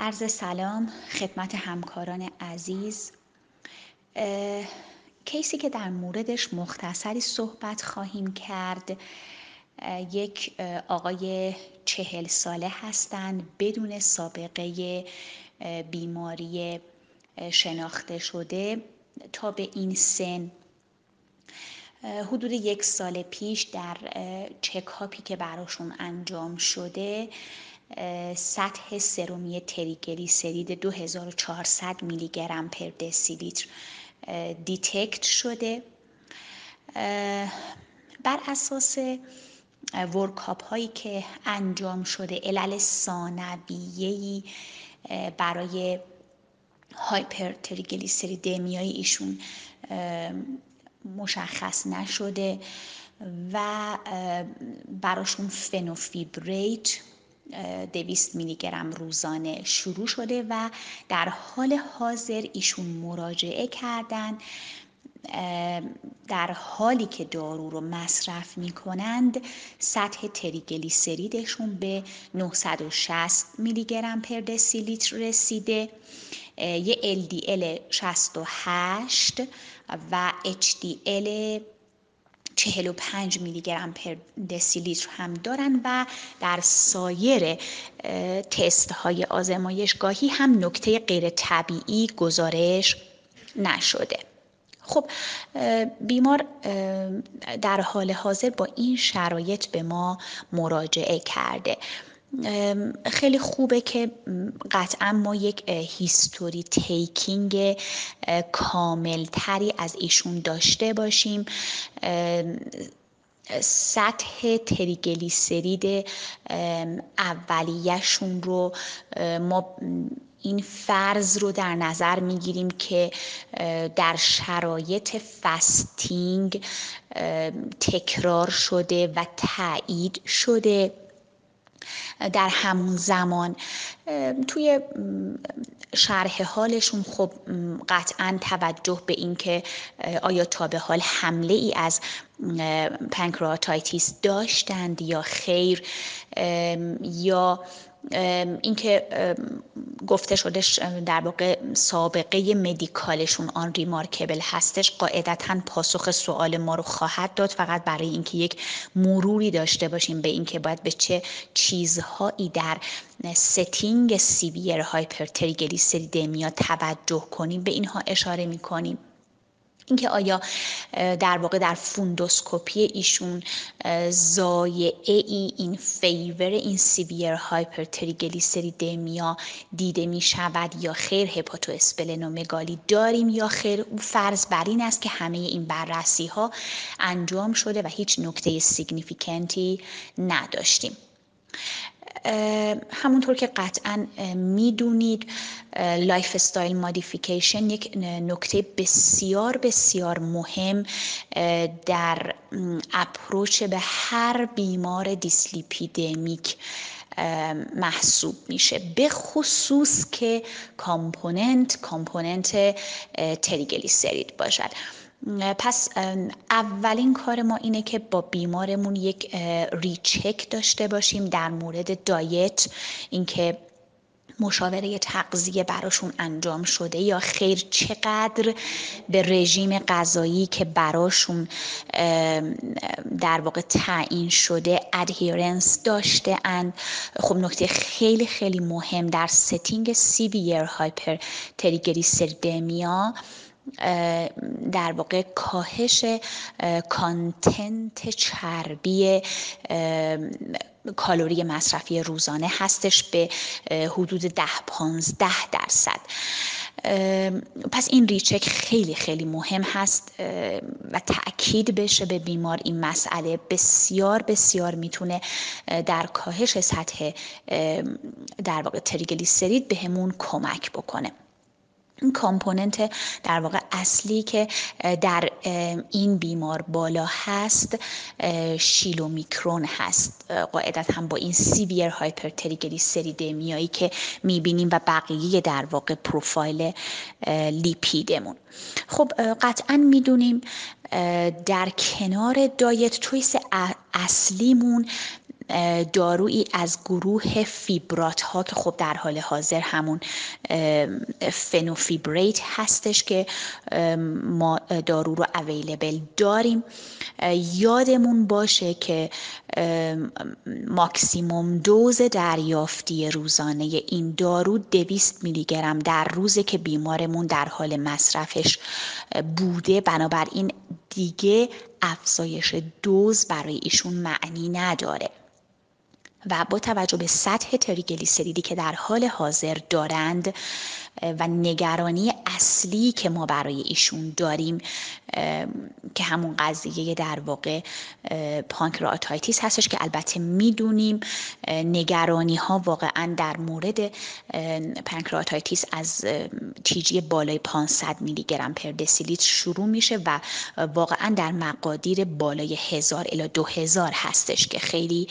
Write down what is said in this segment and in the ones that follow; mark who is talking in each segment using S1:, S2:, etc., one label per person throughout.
S1: عرض سلام خدمت همکاران عزیز. کیسی که در موردش مختصری صحبت خواهیم کرد یک آقای چهل ساله هستند بدون سابقه بیماری شناخته شده. تا به این سن حدود یک سال پیش در چکاپی که براشون انجام شده سطح سرومی تریگلیسرید 2400 میلی گرم per دسی‌لیتر detect شده. بر اساس workup هایی که انجام شده علل ثانویه‌ای برای hypertriglyceridemia ی ایشون مشخص نشده و براشون فنوفیبریت دویست میلی گرم روزانه شروع شده و در حال حاضر ایشون مراجعه کردن در حالی که دارو رو مصرف می کنند سطح تریگلیسریدشون به 960 میلی گرم پر دسیلیتر رسیده. یه LDL 68 و HDL 45 میلی گرم پر دسیلیتر هم دارن و در سایر تست های آزمایشگاهی هم نکته غیر طبیعی گزارش نشده. خب بیمار در حال حاضر با این شرایط به ما مراجعه کرده. خیلی خوبه که قطعا ما یک هیستوری تیکینگ کامل تری از ایشون داشته باشیم. سطح تریگلیسرید اولیهشون رو ما این فرض رو در نظر می‌گیریم که در شرایط فستینگ تکرار شده و تایید شده. در همون زمان. توی شرح حالشون خب قطعا توجه به اینکه آیا تا به حال حمله ای از pancreatitis داشتند یا خیر یا اینکه گفته شده در واقع سابقه medical شون unremarkable هستش قاعدتا پاسخ سوال ما رو خواهد داد فقط برای اینکه یک مروری داشته باشیم به اینکه باید به چه چیزهایی در setting severe hypertriglyceridemia توجه کنیم. به اینها اشاره می‌کنیم. اینکه آیا در واقع در fundoscopy ایشون ضایعه ای in favor این severe hypertriglyceridemia دیده می شود یا خیر؟ hepatosplenomegaly داریم یا خیر؟ فرض بر این است که همه این بررسی ها انجام شده و هیچ نکته significant ی نداشتیم. همونطور که قطعا می‌دونید lifestyle modification یک نکته بسیار بسیار مهم در approach به هر بیمار dyslipidemic محسوب میشه. به خصوص که component component تریگلیسرید باشد. پس اولین کار ما اینه که با بیمارمون یک recheck داشته باشیم در مورد diet اینکه مشاوره تغذیه براشون انجام شده یا خیر چقدر به رژیم غذایی که براشون در واقع تعیین شده adherence داشته اند خب نکته خیلی خیلی مهم در setting severe hyper تریگلیسریدمیا در واقع کاهش کانتنت چربی کالری مصرفی روزانه هستش به حدود ده پانزده درصد. پس این ریچک خیلی خیلی مهم هست و تاکید بشه به بیمار این مسئله. بسیار بسیار می‌تونه در کاهش سطح در واقع تریگلیسرید بهمون کمک بکنه. این component در واقع اصلی که در این بیمار بالا هست شیلومیکرون هست. قاعدتا هم با این severe hypertriglyceridemia یی که می‌بینیم و بقیه در واقع پروفایل لیپیدمون. خب قطعا می‌دونیم در کنار diet choice اصلیمون دارویی از گروه فیبرات ها که خب در حال حاضر همون فنوفیبریت هستش که ما دارو رو اویلیبل داریم. یادمون باشه که ماکسیموم دوز دریافتی روزانه این دارو دویست میلی گرم در روزه که بیمارمون در حال مصرفش بوده. بنابراین دیگه افزایش دوز برای ایشون معنی نداره. و با توجه به سطح تریگلیسیریدی که در حال حاضر دارند و نگرانی اصلی که ما برای ایشون داریم که همون قضیه در واقع pancreatitis هستش که البته می‌دونیم نگرانی ها واقعا در مورد pancreatitis از TG بالای 500 میلی گرم per دسیلیتر شروع میشه و واقعا در مقادیر بالای 1000 الی 2000 هستش که خیلی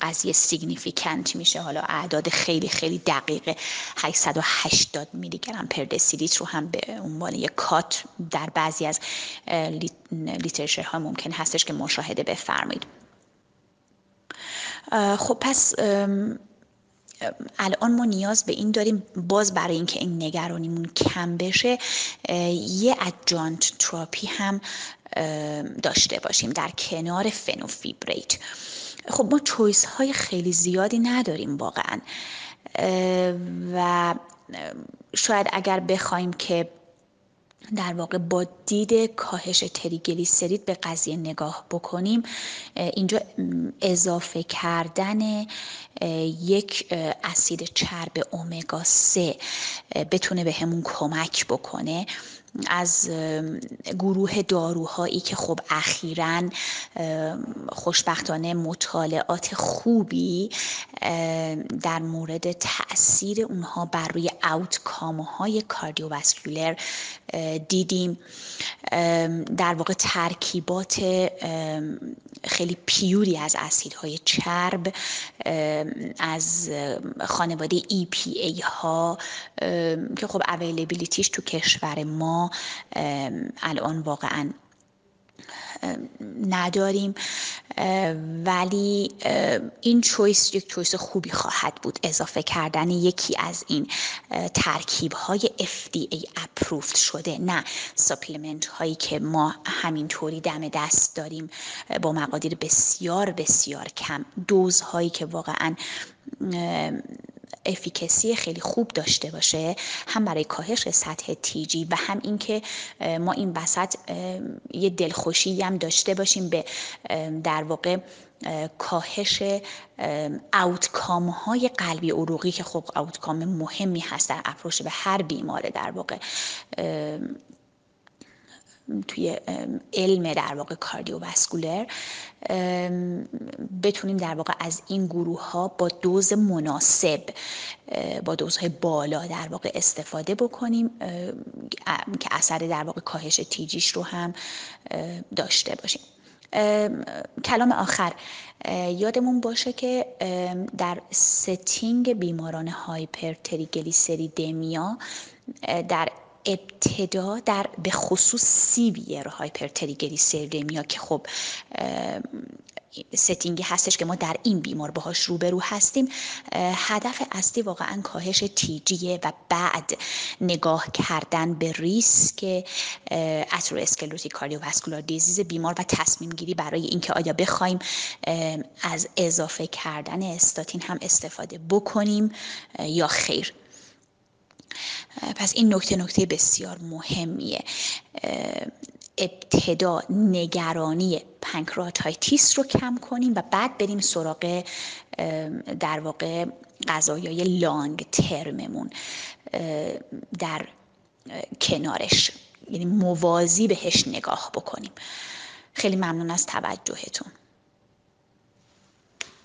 S1: قضیه significant میشه. حالا اعداد خیلی خیلی دقیق 880 میلی گرم per دسیلیتر رو هم به عنوان یک cut در بعضی از literature ها ممکن هستش که مشاهده بفرمایید. خب پس الان ما نیاز به این داریم باز برای اینکه این نگرانیمون کم بشه یه اجانت تراپی هم داشته باشیم در کنار فنوفیبریت خب ما چویس های خیلی زیادی نداریم واقعا. و شاید اگر بخوایم که در واقع با دید کاهش تریگلیسرید به قضیه نگاه بکنیم اینجا اضافه کردن یک اسید چرب اومگا 3 بتونه به همون کمک بکنه. از گروه داروهایی که خب اخیرا خوشبختانه مطالعات خوبی در مورد تاثیر اونها بر روی اوتکام های کاردیوواسکولر دیدیم. در واقع ترکیبات خیلی پیوری از اسیدهای چرب از خانواده EPA ها که خب اویلیبیلیتیش تو کشور ما الان واقعا نداریم. ولی این چویس یک چویس خوبی خواهد بود اضافه کردن یکی از این ترکیب های FDA اپروفت شده نه supplement هایی که ما همینطوری دم دست داریم با مقادیر بسیار بسیار کم. دوز هایی که واقعا efficacy خیلی خوب داشته باشه هم برای کاهش سطح TG و هم اینکه ما این وسط یه دلخوشی هم داشته باشیم به در واقع کاهش outcome های قلبی عروقی که خب outcome مهمی هست در approach به هر بیماره در واقع. توی علم در واقع cardiovascular بتونیم در واقع از این گروه ها با دوز مناسب با دوزهای بالا در واقع استفاده بکنیم که اثر در واقع کاهش TG ش رو هم داشته باشیم. کلام آخر. یادمون باشه که در setting بیماران hypertriglyceridemia در ابتدا در به خصوص severe hypertriglyceridemia که خب setting ی هستش که ما در این بیمار باهاش روبرو هستیم هدف اصلی واقعا کاهش TG یه و بعد نگاه کردن به ریسک atherosclerotic cardiovascular disease بیمار و تصمیم گیری برای اینکه آیا بخوایم از اضافه کردن استاتین هم استفاده بکنیم یا خیر. پس این نکته نکته بسیار مهمیه. ابتدا نگرانی pancreatitis رو کم کنیم و بعد بریم سراغ در واقع قضایای long term مون در کنارش. یعنی موازی بهش نگاه بکنیم. خیلی ممنون از توجهتون.